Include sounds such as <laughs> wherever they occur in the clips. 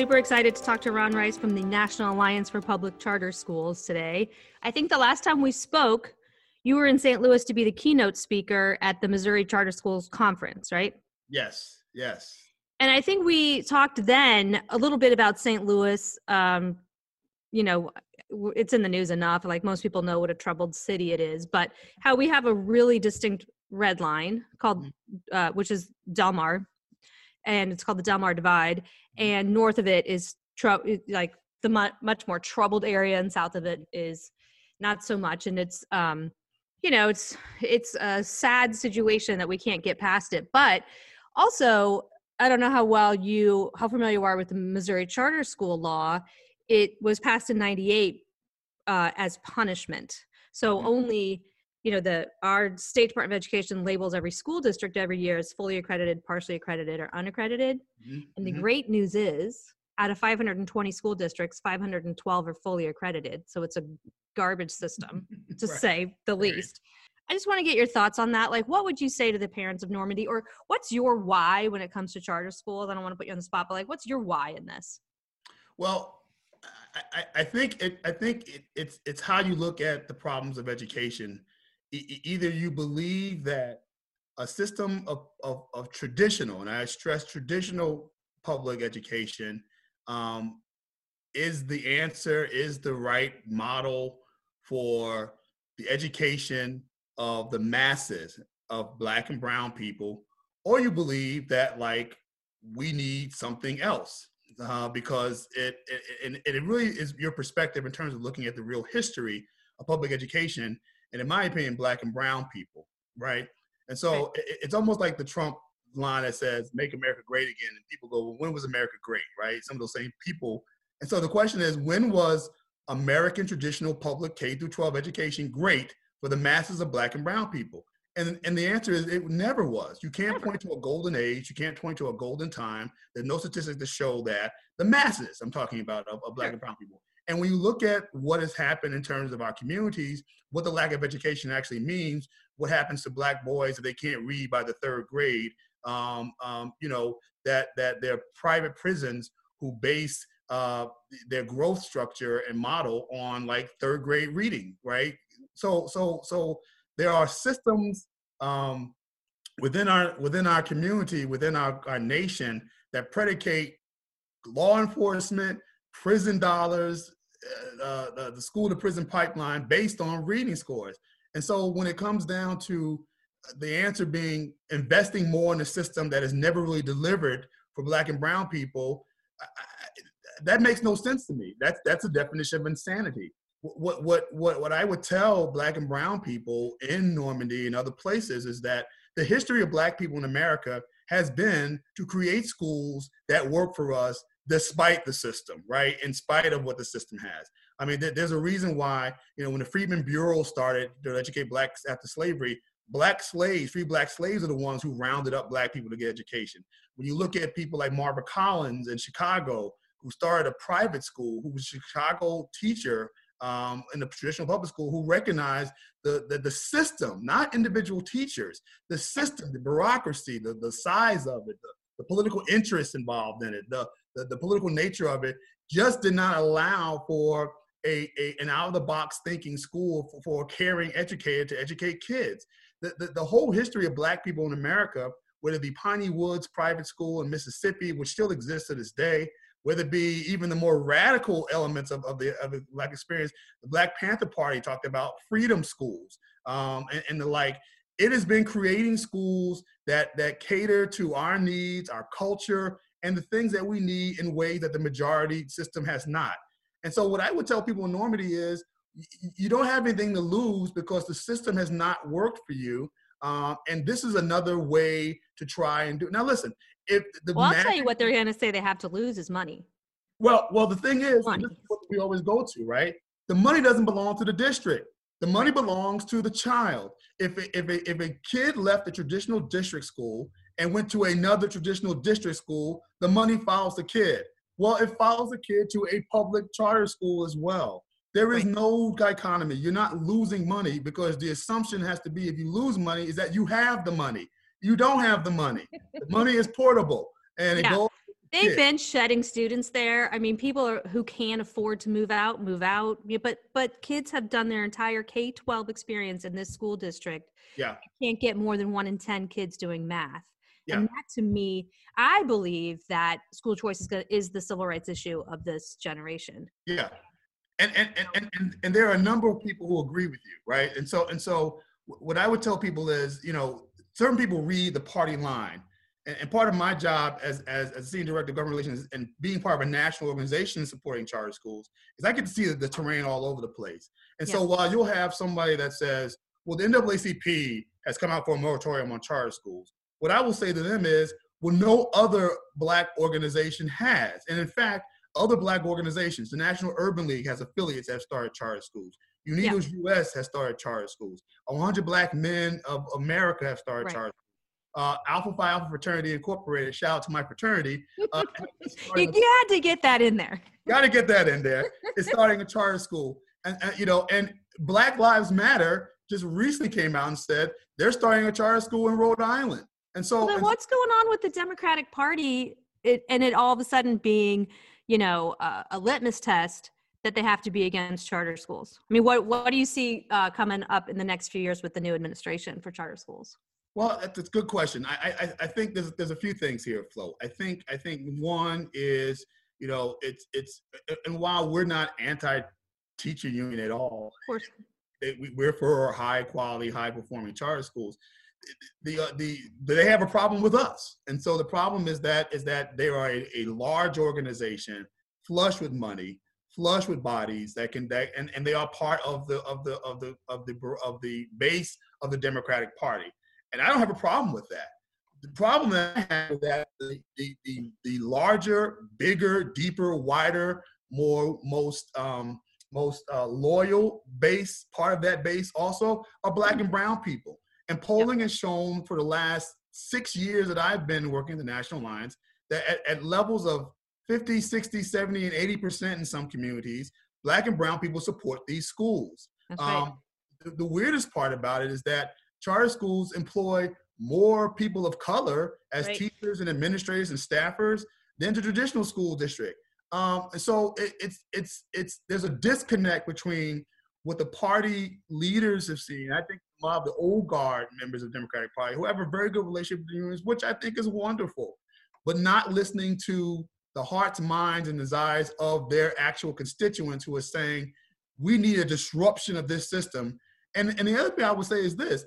super excited to talk to Ron Rice from the National Alliance for Public Charter Schools today. I think the last time we spoke, you were in St. Louis to be the keynote speaker at the Missouri Charter Schools Conference, right? Yes, yes. And I think we talked then a little bit about St. Louis. Um, you know, it's in the news enough. Like most people know what a troubled city it is, but how we have a really distinct red line called, mm-hmm. uh, which is Delmar, and it's called the Delmar Divide. Mm-hmm. And north of it is like the mu- much more troubled area, and south of it is not so much. And it's, um, you know, it's it's a sad situation that we can't get past it. But also, I don't know how well you how familiar you are with the Missouri charter school law. It was passed in '98 uh, as punishment. So mm-hmm. only you know the our state department of education labels every school district every year as fully accredited partially accredited or unaccredited. Mm-hmm. and the mm-hmm. great news is out of 520 school districts 512 are fully accredited. So it's a garbage system <laughs> to right. say the least. I just want to get your thoughts on that. Like what would you say to the parents of normandy? Or what's your why when it comes to charter schools? I don't want to put you on the spot but like what's your why in this? Well I, I think it, I think it, it's it's how you look at the problems of education either you believe that a system of, of, of, traditional, and I stress traditional public education, um, is the answer, is the right model for the education of the masses of black and brown people, or you believe that like we need something else uh, because it, it, it, it really is your perspective in terms of looking at the real history of public education and in my opinion, black and brown people, right? And so right. It, it's almost like the Trump line that says "Make America Great Again," and people go, "Well, when was America great?" Right? Some of those same people. And so the question is, when was American traditional public K through 12 education great for the masses of black and brown people? And, and the answer is it never was. You can't never. point to a golden age. You can't point to a golden time. There's no statistics to show that the masses, I'm talking about, of, of black and brown people, and when you look at what has happened in terms of our communities, what the lack of education actually means, what happens to black boys if they can't read by the third grade, um, um, you know, that that they're private prisons who base uh, their growth structure and model on like third grade reading, right? So so so there are systems um, within our within our community, within our, our nation that predicate law enforcement, prison dollars, uh, uh, the school to prison pipeline based on reading scores. And so when it comes down to the answer being investing more in a system that has never really delivered for black and brown people, I, that makes no sense to me. That's that's a definition of insanity. What what what what I would tell black and brown people in Normandy and other places is that the history of black people in America has been to create schools that work for us despite the system, right? In spite of what the system has. I mean, there's a reason why, you know, when the Freedmen Bureau started to educate blacks after slavery, black slaves, free black slaves are the ones who rounded up black people to get education. When you look at people like Marva Collins in Chicago, who started a private school, who was a Chicago teacher um, in the traditional public school, who recognized the, the, the system, not individual teachers, the system, the bureaucracy, the, the size of it, the, the political interests involved in it, the, the, the political nature of it just did not allow for a, a an out of the box thinking school for, for, a caring educator to educate kids. The, the, the, whole history of black people in America, whether it be Piney Woods Private School in Mississippi, which still exists to this day, whether it be even the more radical elements of, of, the, of the black experience, the Black Panther Party talked about freedom schools um, and, and the like. It has been creating schools that, that cater to our needs, our culture, and the things that we need in ways that the majority system has not. And so, what I would tell people in Normandy is you don't have anything to lose because the system has not worked for you. Um, and this is another way to try and do it. Now, listen, if the well, I'll tell you what they're going to say they have to lose is money. Well, well, the thing is, what we always go to, right? The money doesn't belong to the district. The money belongs to the child. If a, if a, if a kid left a traditional district school and went to another traditional district school, the money follows the kid. Well, it follows the kid to a public charter school as well. There is no dichotomy. You're not losing money because the assumption has to be if you lose money is that you have the money. You don't have the money. the <laughs> money is portable and it yeah. goes They've been shedding students there. I mean, people are, who can't afford to move out, move out. But but kids have done their entire K twelve experience in this school district. Yeah. you Can't get more than one in ten kids doing math. Yeah. And that to me, I believe that school choice is, gonna, is the civil rights issue of this generation. Yeah. And and, and, and and there are a number of people who agree with you, right? And so and so what I would tell people is, you know, certain people read the party line. And, and part of my job as, as, as senior director of government relations and being part of a national organization supporting charter schools is I get to see the, the terrain all over the place. And so while you'll have somebody that says, well, the NAACP has come out for a moratorium on charter schools, what I will say to them is, well, no other black organization has. And in fact, other black organizations, the National Urban League has affiliates that have started charter schools. Unidos US has started charter schools. 100 Black Men of America have started Right. charter uh, Alpha Phi Alpha Fraternity Incorporated, shout out to my fraternity. Uh, <laughs> You, you had to get that in there. <laughs> Got to get that in there. <laughs> It's starting a charter school, and, and you know, and Black Lives Matter just recently came out and said they're starting a charter school in Rhode Island. And so, Well, then and- what's going on with the Democratic Party it, and it all of a sudden being, you know, uh, a litmus test that they have to be against charter schools? I mean, what what do you see uh, coming up in the next few years with the new administration for charter schools? Well, that's a good question. I, I, I think there's there's a few things here, Flo. I think I think one is you know it's it's and while we're not anti teacher union at all, Of course, they, we're for high quality, high performing charter schools. The, uh, the they have a problem with us, and so the problem is that is that they are a, a large organization, flush with money, flush with bodies that can that and, and they are part of the of the of the of the of the base of the Democratic Party, and I don't have a problem with that. The problem that I have is that the the the, the larger, bigger, deeper, wider, more most um, most uh, loyal base part of that base also are black and brown people and polling has shown for the last six years that i've been working the national lines that at, at levels of 50 60 70 and 80 percent in some communities black and brown people support these schools that's right. um, the, the weirdest part about it is that charter schools employ more people of color as Right. teachers and administrators and staffers than the traditional school district. Um, and so it, it's it's it's there's a disconnect between what the party leaders have seen. I think of the old guard members of the Democratic Party who have a very good relationship with the unions, which I think is wonderful, but not listening to the hearts, minds, and desires of their actual constituents who are saying, we need a disruption of this system. And, and the other thing I would say is this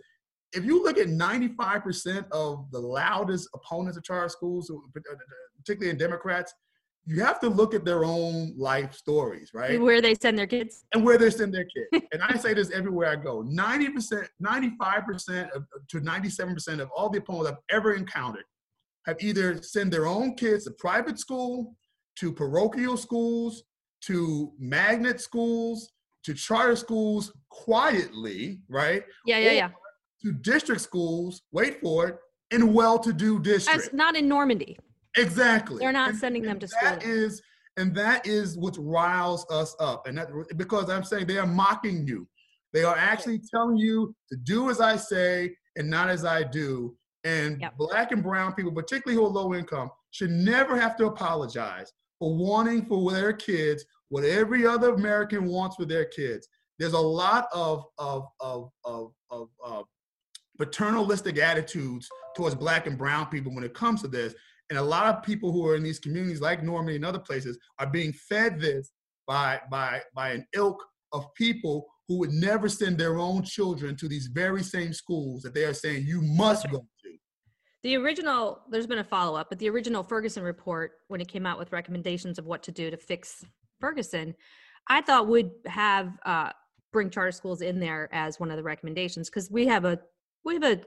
if you look at 95% of the loudest opponents of charter schools, uh, particularly in Democrats, you have to look at their own life stories, right? Where they send their kids. and where they send their kids. and I say this everywhere I go 90%, 95% of, to 97% of all the opponents I've ever encountered have either sent their own kids to private school, to parochial schools, to magnet schools, to charter schools quietly, right? Yeah, yeah, yeah. To district schools, wait for it, in well to do districts. That's not in Normandy. Exactly. They're not And- sending them to school. That is, and that is what riles us up. And that because I'm saying they are mocking you. They are actually telling you to do as I say and not as I do. And Yep. black and brown people, particularly who are low income, should never have to apologize for wanting for their kids what every other American wants for their kids. There's a lot of of of of, of uh, paternalistic attitudes towards black and brown people when it comes to this. And a lot of people who are in these communities like Normandy and other places are being fed this by by by an ilk of people who would never send their own children to these very same schools that they are saying you must go to. The original, there's been a follow up, but the original Ferguson report, when it came out with recommendations of what to do to fix Ferguson, I thought would have uh, bring charter schools in there as one of the recommendations because we have a we have a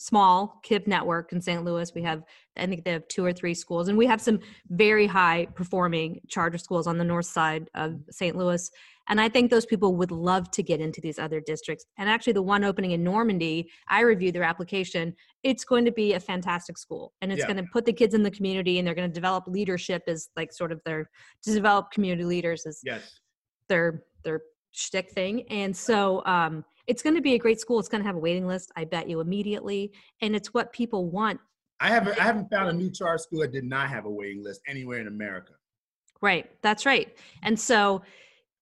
small KIPP network in St. Louis. We have I think they have two or three schools, and we have some very high performing charter schools on the north side of St. Louis. And I think those people would love to get into these other districts. And actually, the one opening in Normandy, I reviewed their application. It's going to be a fantastic school, and it's Yeah. going to put the kids in the community, and they're going to develop leadership as like sort of their to develop community leaders as Yes. their their shtick thing. And so um, it's going to be a great school. It's going to have a waiting list. I bet you immediately, and it's what people want I haven't I haven't found a new charter school that did not have a waiting list anywhere in America. Right. That's right. And so,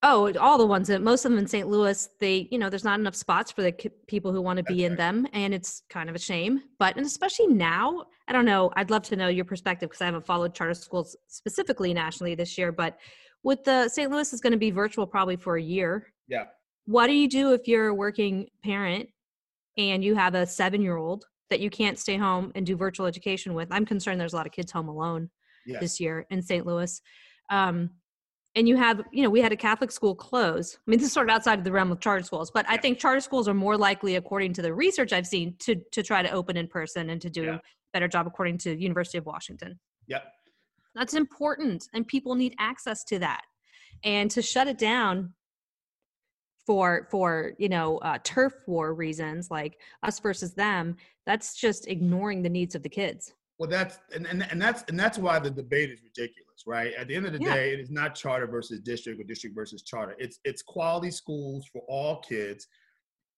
oh, all the ones that most of them in St. Louis, they, you know, there's not enough spots for the people who want to be That's in them. And it's kind of a shame. But, and especially now, I don't know, I'd love to know your perspective because I haven't followed charter schools specifically nationally this year. But with the St. Louis is going to be virtual probably for a year. Yeah. What do you do if you're a working parent and you have a seven year old that you can't stay home and do virtual education with? I'm concerned there's a lot of kids home alone Yes. this year in St. Louis. Um, and you have, you know, we had a Catholic school close. I mean, this is sort of outside of the realm of charter schools, but I think charter schools are more likely, according to the research I've seen, to to try to open in person and to do Yeah. a better job, according to University of Washington. Yep. That's important, and people need access to that. And to shut it down for for you know uh, turf war reasons, like us versus them, that's just ignoring the needs of the kids. Well, that's and, and and that's and that's why the debate is ridiculous, right? At the end of the Yeah. day, it is not charter versus district or district versus charter. It's it's quality schools for all kids,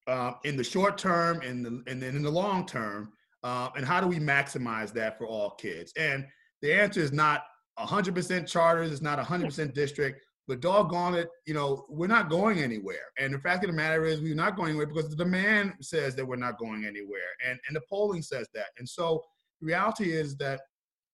uh, in the short term and the and then in the long term. Uh, and how do we maximize that for all kids? And the answer is not 100% charters. It's not 100% district. But doggone it, you know, we're not going anywhere. And the fact of the matter is, we're not going anywhere because the demand says that we're not going anywhere, and and the polling says that. And so the reality is that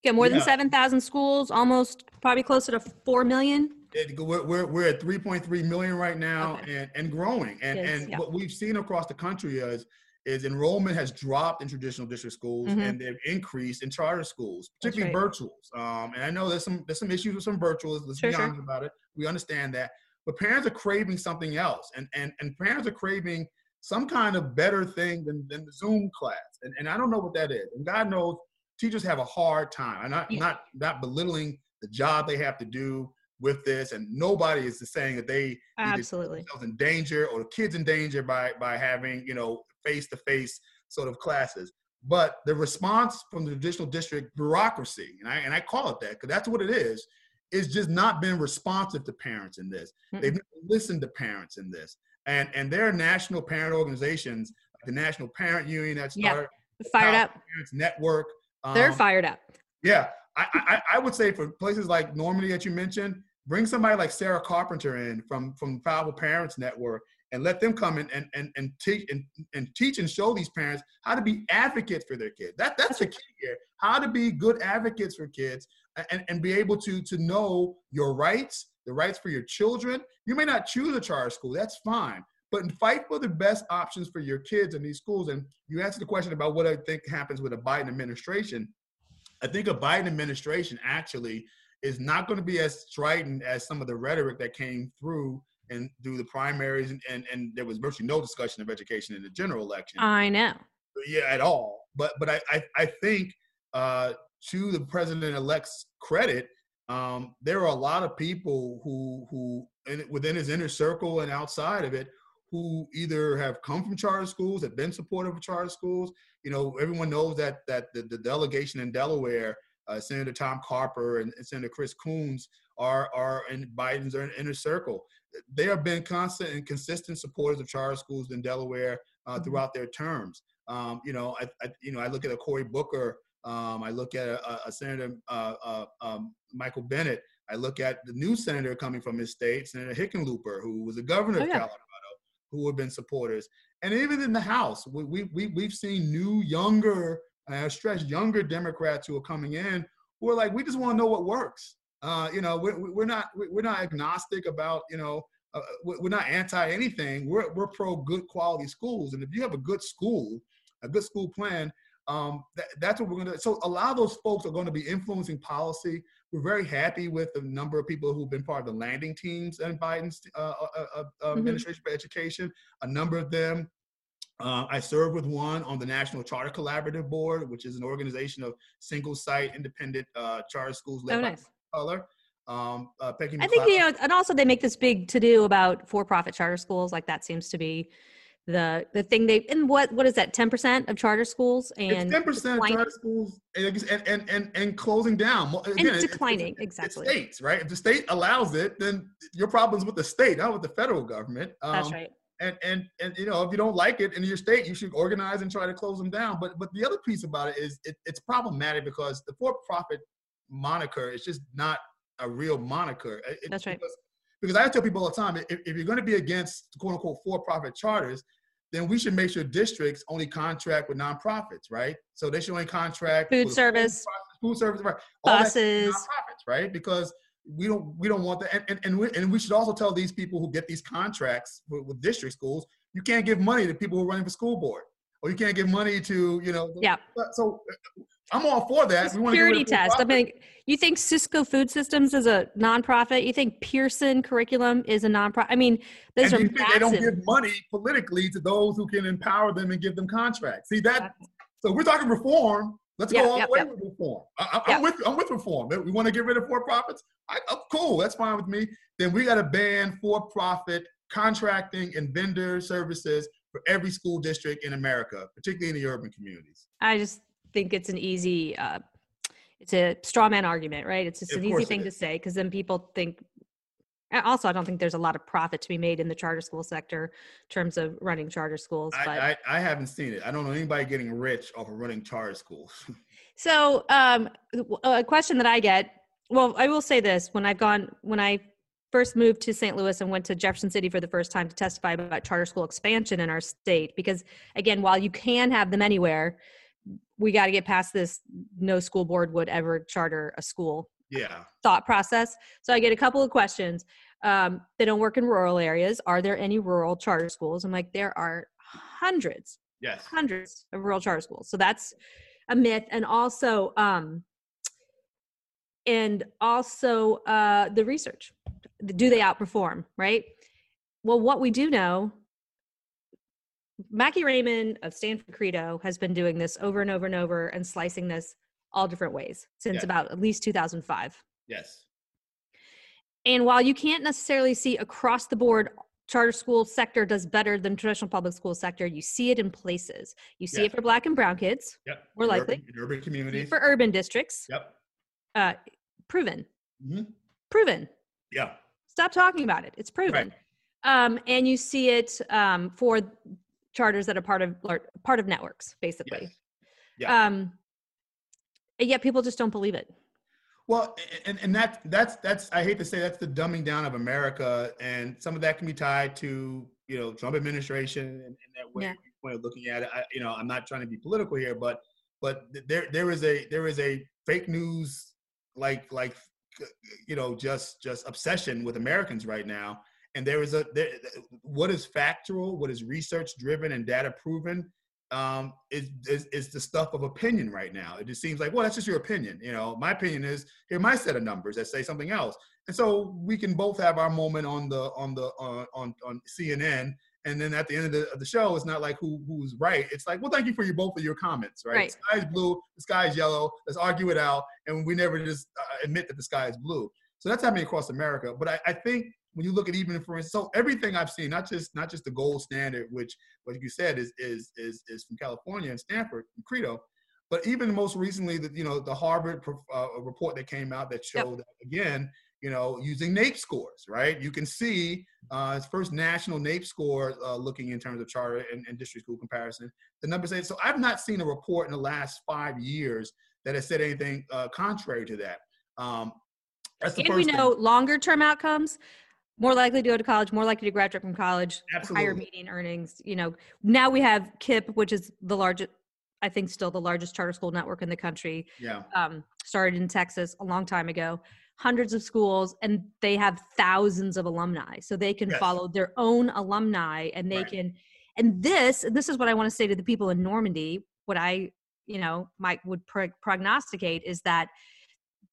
Get more than Yeah. 7,000 schools, almost probably closer to 4 million. it, we're, we're, we're at 3.3 million right now Okay. and, and growing. And, Yes, and yeah. what we've seen across the country is, is enrollment has dropped in traditional district schools Mhm. and they've increased in charter schools, particularly virtuals. Um, and I know there's some there's some issues with some virtuals. Let's Sure, be sure. honest about it. We understand that, but parents are craving something else, and and and parents are craving some kind of better thing than, than the Zoom class. And and I don't know what that is. And God knows teachers have a hard time. I'm not Yeah. not not belittling the job they have to do with this, and nobody is saying that they Absolutely. themselves in danger or the kids in danger by by having you know face to face sort of classes. But the response from the traditional district bureaucracy, and I and I call it that because that's what it is, is just not been responsive to parents in this. Mm-mm. They've never listened to parents in this, and and there are national parent organizations, like the National Parent Union that Yeah. Fired up. Parents Network. They're um, fired up. yeah, I, I I would say for places like Normandy that you mentioned, bring somebody like Sarah Carpenter in from from Powerful Parents Network and let them come in and and, and teach and, and teach and show these parents how to be advocates for their kids. That that's the key here. How to be good advocates for kids and, and be able to to know your rights, the rights for your children. You may not choose a charter school, that's fine. But fight for the best options for your kids in these schools. And you answered the question about what I think happens with a Biden administration. I think a Biden administration actually is not going to be as strident as some of the rhetoric that came through and through the primaries, and, and, and there was virtually no discussion of education in the general election. I know. yeah, at all. But but I I, I think uh, to the president-elect's credit, um, there are a lot of people who who in, within his inner circle and outside of it who either have come from charter schools, have been supportive of charter schools. You know, everyone knows that that the, the delegation in Delaware, uh, Senator Tom Carper and, and Senator Chris Coons are are in Biden's inner circle. They have been constant and consistent supporters of charter schools in Delaware uh, Mhm. throughout their terms. Um, you know, I, I you know I look at a Cory Booker. Um, I look at a, a Senator uh, uh, um, Michael Bennet. I look at the new senator coming from his state, Senator Hickenlooper, who was the governor Oh, of. Colorado, who have been supporters. And even in the House, we, we, we, we've seen new, younger, uh, stress younger Democrats who are coming in who are like, we just want to know what works. Uh, you know, we're, we're not we're not agnostic about you know uh, we're we're not anti anything. We're we're pro good quality schools, and if you have a good school, a good school plan, um, that, that's what we're going to. So a lot of those folks are going to be influencing policy. We're very happy with the number of people who've been part of the landing teams in Biden's uh, uh, uh, uh, Mhm. administration for education. A number of them. Uh, I serve with one on the National Charter Collaborative Board, which is an organization of single-site, independent uh, charter schools led Oh, by nice. color. Um, uh, I think you know, and also they make this big to do about for-profit charter schools. Like that seems to be the the thing they and what what is that? Ten percent of charter schools and it's ten percent declining- charter schools and, and and and closing down. Again, and it's- it's- declining it's- exactly. States, right? If the state allows it, then your problem's with the state, not with the federal government. Um, That's right. and and and you know if you don't like it in your state, you should organize and try to close them down. But but the other piece about it is it, it's problematic because the for-profit moniker is just not a real moniker. It, That's right. Because, because I tell people all the time, if, if you're going to be against quote unquote for-profit charters, then we should make sure districts only contract with nonprofits, right? So they should only contract Food service. food service, right? All that should be Buses. nonprofits, right? Because we don't we don't want that, and and and we, and we should also tell these people who get these contracts with, with district schools, you can't give money to people who are running for school board, or you can't give money to you know. Yeah. So uh, I'm all for that. We wanna get rid Security test. I mean, you think Sysco Food Systems is a nonprofit? You think Pearson Curriculum is a nonprofit? I mean, those and are you think they don't give money politically to those who can empower them and give them contracts. See that? So we're talking reform. Let's Yep, go all yep, the way yep. with reform. I. I'm with I'm with reform. We want to get rid of for profits. I, oh, cool, that's fine with me. Then we got to ban for profit contracting and vendor services for every school district in America, particularly in the urban communities. I just think it's an easy, uh, it's a straw man argument, right? It's just Of an easy thing to say because then people think. Also, I don't think there's a lot of profit to be made in the charter school sector in terms of running charter schools. But I, I, I haven't seen it. I don't know anybody getting rich off of running charter schools. <laughs> So, um, a question that I get, well, I will say this: when I've gone, when I first moved to St. Louis and went to Jefferson City for the first time to testify about charter school expansion in our state, because again, while you can have them anywhere, we got to get past this no school board would ever charter a school yeah. thought process. So I get a couple of questions. Um, they don't work in rural areas. Are there any rural charter schools? I'm like, there are hundreds Yes. hundreds of rural charter schools. So that's a myth. And also, um, and also uh, the research. Do they outperform? Right. Well, what we do know, Macke Raymond of Stanford CREDO has been doing this over and over and over and slicing this all different ways since Yeah. about at least 2005. Yes. And while you can't necessarily see across the board charter school sector does better than traditional public school sector, you see it in places. You see Yeah. it for black and brown kids, Yep. More In likely. urban, in urban communities. for urban districts. Yep. Uh, proven, hmm proven. Yeah. Stop talking about it. It's proven. Um, and you see it um, for charters that are part of part of networks, basically. Yes. Yeah. Um, yet people just don't believe it. Well, and, and that that's that's I hate to say that's the dumbing down of America, and some of that can be tied to you know Trump administration and, and that way, Yeah. way of looking at it. I, you know, I'm not trying to be political here, but but there there is a there is a fake news like like you know just just obsession with Americans right now, and there is a there, what is factual, what is research driven and data proven um, is, is is the stuff of opinion right now. It just seems like, well, that's just your opinion. You know, my opinion is here. My set of numbers that say something else, and so we can both have our moment on the on the uh, on on CNN, and then at the end of the, of the show, it's not like who who's right. It's like, well, thank you for your both of your comments. Right? Right. The sky is blue. The sky is yellow. Let's argue it out, and we never just uh, admit that the sky is blue. So that's happening across America. But I, I think when you look at even for instance, so everything I've seen, not just not just the gold standard, which like you said is is is is from California and Stanford and CREDO, but even most recently, the you know the Harvard uh, report that came out that showed that again, you know, using NAEP scores, right? You can see uh, its first national NAEP score uh, looking in terms of charter and, and district school comparison. The numbers say so. I've not seen a report in the last five years that has said anything uh, contrary to that. Um, that's the and we first thing. know longer term outcomes more likely to go to college more likely to graduate from college higher median earnings you know now we have KIPP which is the largest i think still the largest charter school network in the country Yeah. um, started in texas a long time ago hundreds of schools and they have thousands of alumni so they can Yes. follow their own alumni and they Right. can and this this is what i want to say to the people in normandy what i you know might would pro- prognosticate is that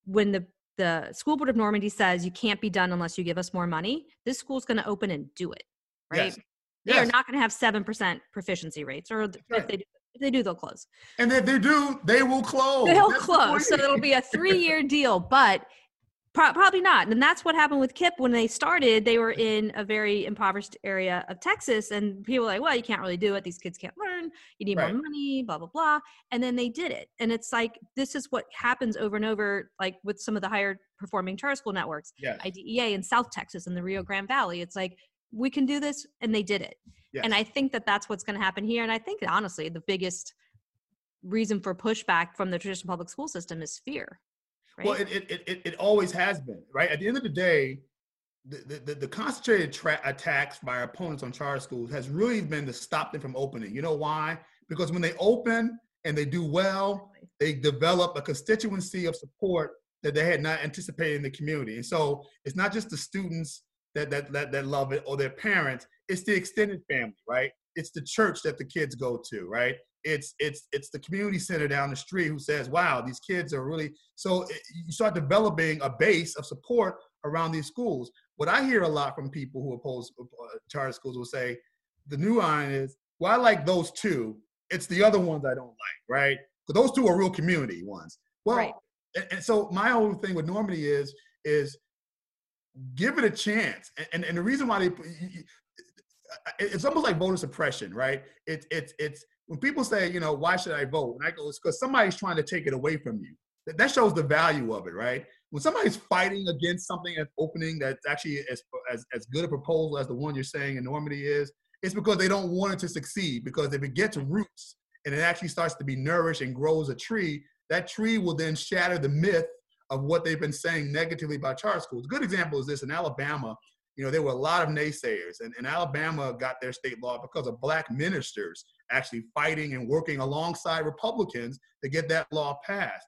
when the the school board of normandy says you can't be done unless you give us more money this school's going to open and do it right Yes. they are not going to have 7% proficiency rates or right. if they do if they do they'll close And if they do, they will close. they'll That's the close so it'll be a <laughs> three-year deal but pro- probably not. And that's what happened with KIPP. When they started they were in a very impoverished area of texas and people were like well you can't really do it. These kids can't learn. You need Right. more money blah blah blah. And then they did it. And it's like this is what happens over and over like with some of the higher performing charter school networks Yes. IDEA in south texas and the rio grande valley. It's like we can do this and they did it. Yes. and i think that that's what's going to happen here. And i think honestly the biggest reason for pushback from the traditional public school system is fear right Well, it, it, it, it, always has been, right? At the end of the day, the, the, the, the concentrated tra- attacks by our opponents on charter schools has really been to stop them from opening. You know why? Because when they open and they do well, they develop a constituency of support that they had not anticipated in the community. And so it's not just the students that, that, that, that love it or their parents, it's the extended family, right? It's the church that the kids go to, right? It's it's it's the community center down the street who says, "Wow, these kids are really." So it, you start developing a base of support around these schools. What I hear a lot from people who oppose uh, charter schools will say, the new line is, "Well, I like those two. It's the other ones I don't like, right? Because those two are real community ones." Well, Right. and, and so my whole thing with Normandy is is give it a chance. And and, and the reason why they put- you- you- it's almost like voter suppression, right? It's it's it's when people say, you know, why should I vote? And I go, it's because somebody's trying to take it away from you. That, that shows the value of it, right? When somebody's fighting against something that's opening that's actually as, as as good a proposal as the one you're saying in Normandy is, it's because they don't want it to succeed. Because if it gets roots and it actually starts to be nourished and grows a tree, that tree will then shatter the myth of what they've been saying negatively about charter schools. A good example is this in Alabama. You know, there were a lot of naysayers, and, and Alabama got their state law because of black ministers actually fighting and working alongside Republicans to get that law passed.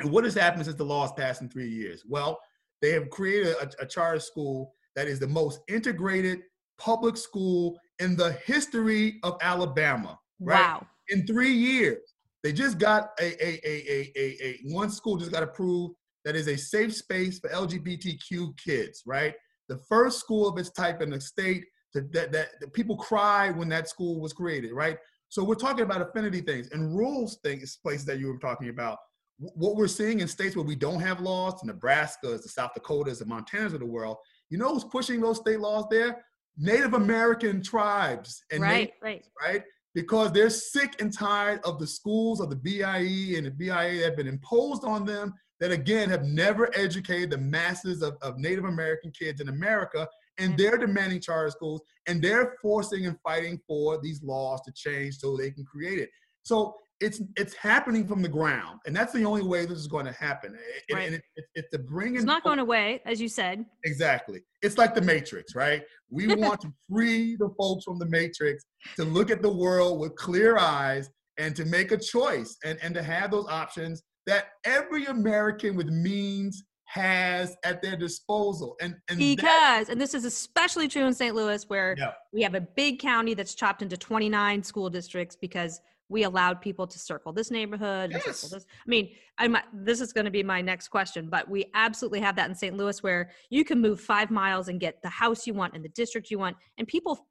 And what has happened since the law has passed in three years? Well, they have created a, a charter school that is the most integrated public school in the history of Alabama. Right? wow in three years. They just got a, a, a, a, a, a one school just got approved that is a safe space for LGBTQ kids, right? The first school of its type in the state that, that, that, people cry when that school was created, right? So we're talking about affinity things and rules things, places that you were talking about. What we're seeing in states where we don't have laws, the Nebraskas, the South Dakotas, the Montanas of the world, you know who's pushing those state laws there? Native American tribes and Native right right right? Because they're sick and tired of the schools of the BIE and the BIA that have been imposed on them that again have never educated the masses of, of Native American kids in America. And they're demanding charter schools and they're forcing and fighting for these laws to change so they can create it. So it's it's happening from the ground, and that's the only way this is going to happen. And- Right. And it, it, it's the bringing it's not going away as you said Exactly. It's like the Matrix, right? We <laughs> want to free the folks from the Matrix to look at the world with clear eyes and to make a choice and, and to have those options that every American with means has at their disposal. And, and because and this is especially true in st louis where Yeah. we have a big county that's chopped into 29 school districts because we allowed people to circle this neighborhood Yes. circle this i mean i'm this is going to be my next question but we absolutely have that in st louis where you can move five miles and get the house you want in the district you want and people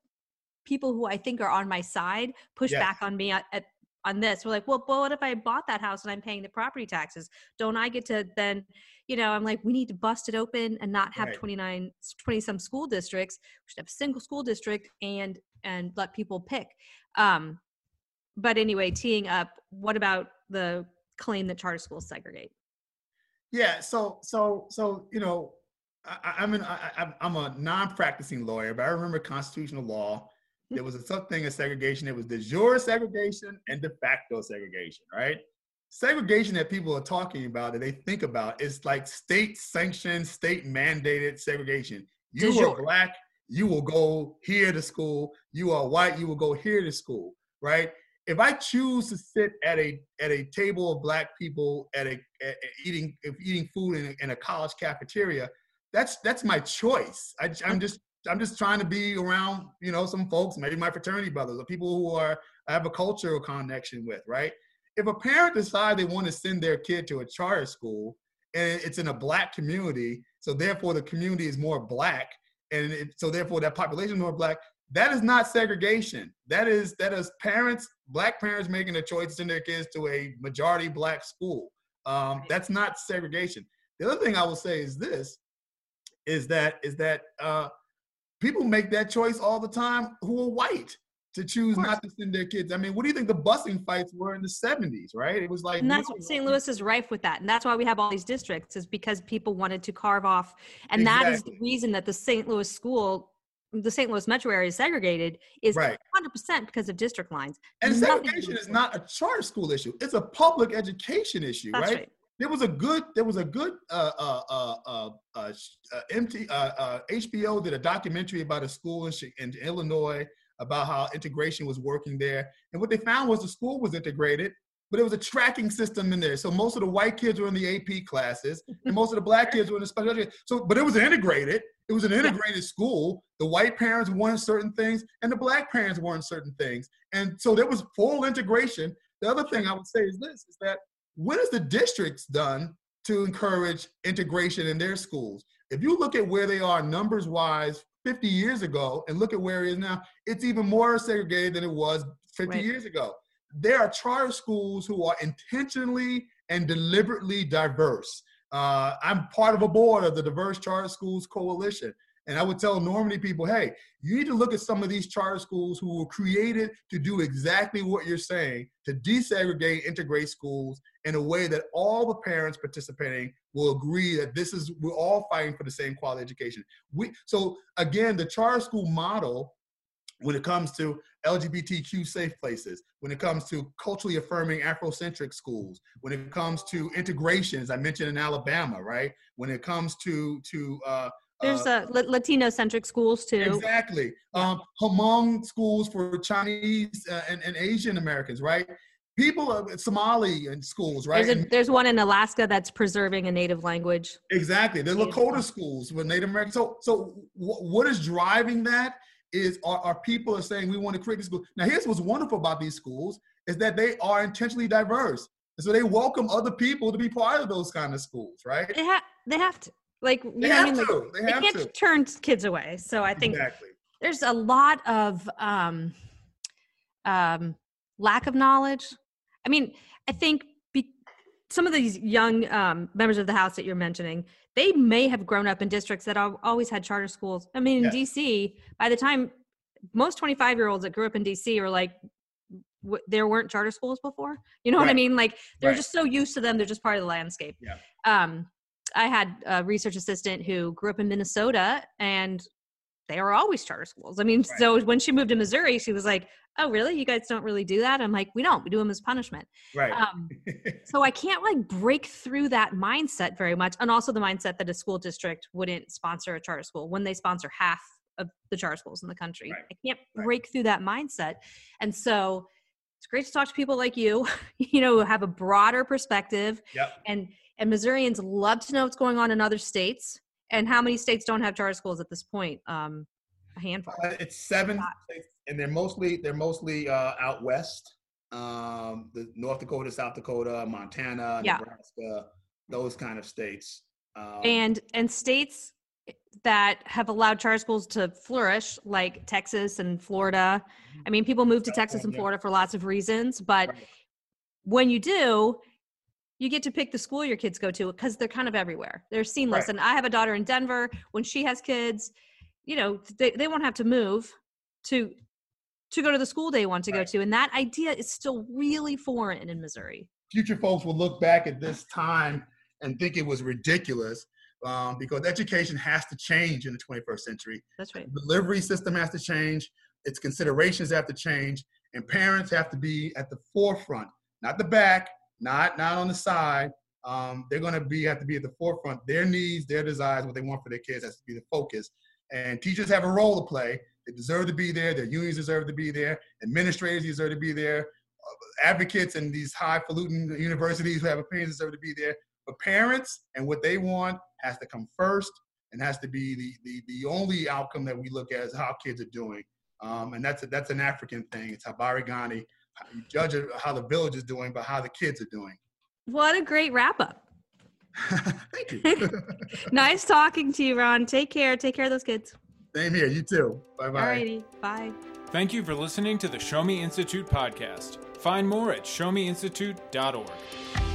people who i think are on my side push Yes. back on me at, at on this we're like well, but what if i bought that house and i'm paying the property taxes don't i get to then you know i'm like we need to bust it open and not have Right. 29 20 some school districts we should have a single school district and and let people pick um but anyway teeing up what about the claim that charter schools segregate Yeah, so so so you know, I, I'm an I- I'm a non-practicing lawyer, but I remember constitutional law. There was a such thing as segregation. It was de jure segregation and de facto segregation, right? Segregation that people are talking about that they think about is like state-sanctioned, state-mandated segregation. You are black, you will go here to school. You are white, you will go here to school, right? if I choose to sit at a at a table of black people at a at, at eating if eating food in a, in a college cafeteria, that's that's my choice. I, I'm just I'm just trying to be around you know some folks, maybe my fraternity brothers or people who are I have a cultural connection with, right? If a parent decides they want to send their kid to a charter school and it's in a black community, so therefore the community is more black, and it, so therefore that population is more black, that is not segregation. That is that is parents, black parents making a choice to send their kids to a majority black school. Um, that's not segregation. The other thing I will say is this: is that is that uh, people make that choice all the time who are white to choose not to send their kids. I mean, what do you think the busing fights were in the '70s? Right? It was like and that's what st louis is rife with that and that's why we have all these districts is because people wanted to carve off and that is the reason that the st louis school the St. Louis metro area is segregated is Right. 100% because of district lines. And Nothing segregation is not a charter school issue; it's a public education issue, right? right. There was a good, there was a good uh, uh, uh, uh, uh, uh, MT, uh, uh, HBO did a documentary about a school in, in Illinois about how integration was working there, and what they found was the school was integrated, but it was a tracking system in there. So most of the white kids were in the AP classes, <laughs> and most of the black kids were in the special education. So, but it was integrated. It was an integrated school. The white parents wanted certain things, and the black parents wanted certain things, and so there was full integration. The other thing I would say is this: is that what has the districts done to encourage integration in their schools? If you look at where they are numbers wise 50 years ago and look at where it is now, it's even more segregated than it was 50 Right. years ago. There are charter schools who are intentionally and deliberately diverse. Uh, I'm part of a board of the Diverse Charter Schools Coalition. And I would tell Normandy people, hey, you need to look at some of these charter schools who were created to do exactly what you're saying, to desegregate, integrate schools in a way that all the parents participating will agree that this is we're all fighting for the same quality education. We so again, the charter school model when it comes to LGBTQ safe places, when it comes to culturally affirming Afrocentric schools, when it comes to integration, as I mentioned in Alabama, right? When it comes to to uh, There's uh, uh, Latino centric schools too. Exactly. Um, Hmong schools for Chinese uh, and, and Asian Americans, right? People of Somali and schools, right? There's, a, there's one in Alaska that's preserving a native language. exactly. The Lakota schools with Native Americans. So, so wh- what is driving that is our, our people are saying we want to create these schools. Now, here's what's wonderful about these schools is that they are intentionally diverse. And so they welcome other people to be part of those kind of schools, right? They have they have to like you They know I mean? Like, to. They they have can't to. turn kids away. So I think Exactly. there's a lot of um, um, lack of knowledge. I mean, I think be, some of these young um, members of the House that you're mentioning, they may have grown up in districts that al- always had charter schools. I mean, in Yeah. DC, by the time most 25 year olds that grew up in DC are like, w- there weren't charter schools before. You know what I mean? Like they're Right. just so used to them; they're just part of the landscape. Yeah. Um, I had a research assistant who grew up in Minnesota, and they were always charter schools. I mean, <laughs> Right. so when she moved to Missouri, she was like, "Oh, really? You guys don't really do that?" I'm like, "We don't. We do them as punishment." Right. Um, <laughs> so I can't like break through that mindset very much, and also the mindset that a school district wouldn't sponsor a charter school when they sponsor half of the charter schools in the country. Right. I can't Right. break through that mindset, and so it's great to talk to people like you, <laughs> you know, who have a broader perspective yep. and and Missourians love to know what's going on in other states. And how many states don't have charter schools at this point? Um, a handful. Uh, it's seven, states, and they're mostly they're mostly uh, out west. Um, the North Dakota, South Dakota, Montana, Yeah. Nebraska, those kind of states. Um, and and states that have allowed charter schools to flourish, like Texas and Florida. I mean, people move to Texas and Florida for lots of reasons, but when you do, you get to pick the school your kids go to because they're kind of everywhere. They're seamless. Right. And I have a daughter in Denver. When she has kids, you know, they, they won't have to move to to go to the school they want to go to. And that idea is still really foreign in Missouri. future folks will look back at this time and think it was ridiculous um, because education has to change in the 21st century. That's right. The delivery system has to change, its considerations have to change, and parents have to be at the forefront, not the back, not not on the side. Um, they're going to be have to be at the forefront. Their needs, their desires, what they want for their kids has to be the focus. And teachers have a role to play. They deserve to be there. Their unions deserve to be there. Administrators deserve to be there. Uh, advocates in these highfalutin universities who have opinions deserve to be there. But parents and what they want has to come first and has to be the, the, the only outcome that we look at is how kids are doing. Um, and that's a, that's an African thing. It's Habari Gani. You judge how the village is doing, but how the kids are doing. What a great wrap up. <laughs> Thank you. <laughs> nice talking to you, Ron. Take care. Take care of those kids. Same here. You too. Bye bye. Alrighty. Bye. Thank you for listening to the Show Me Institute podcast. Find more at showmeinstitute.org.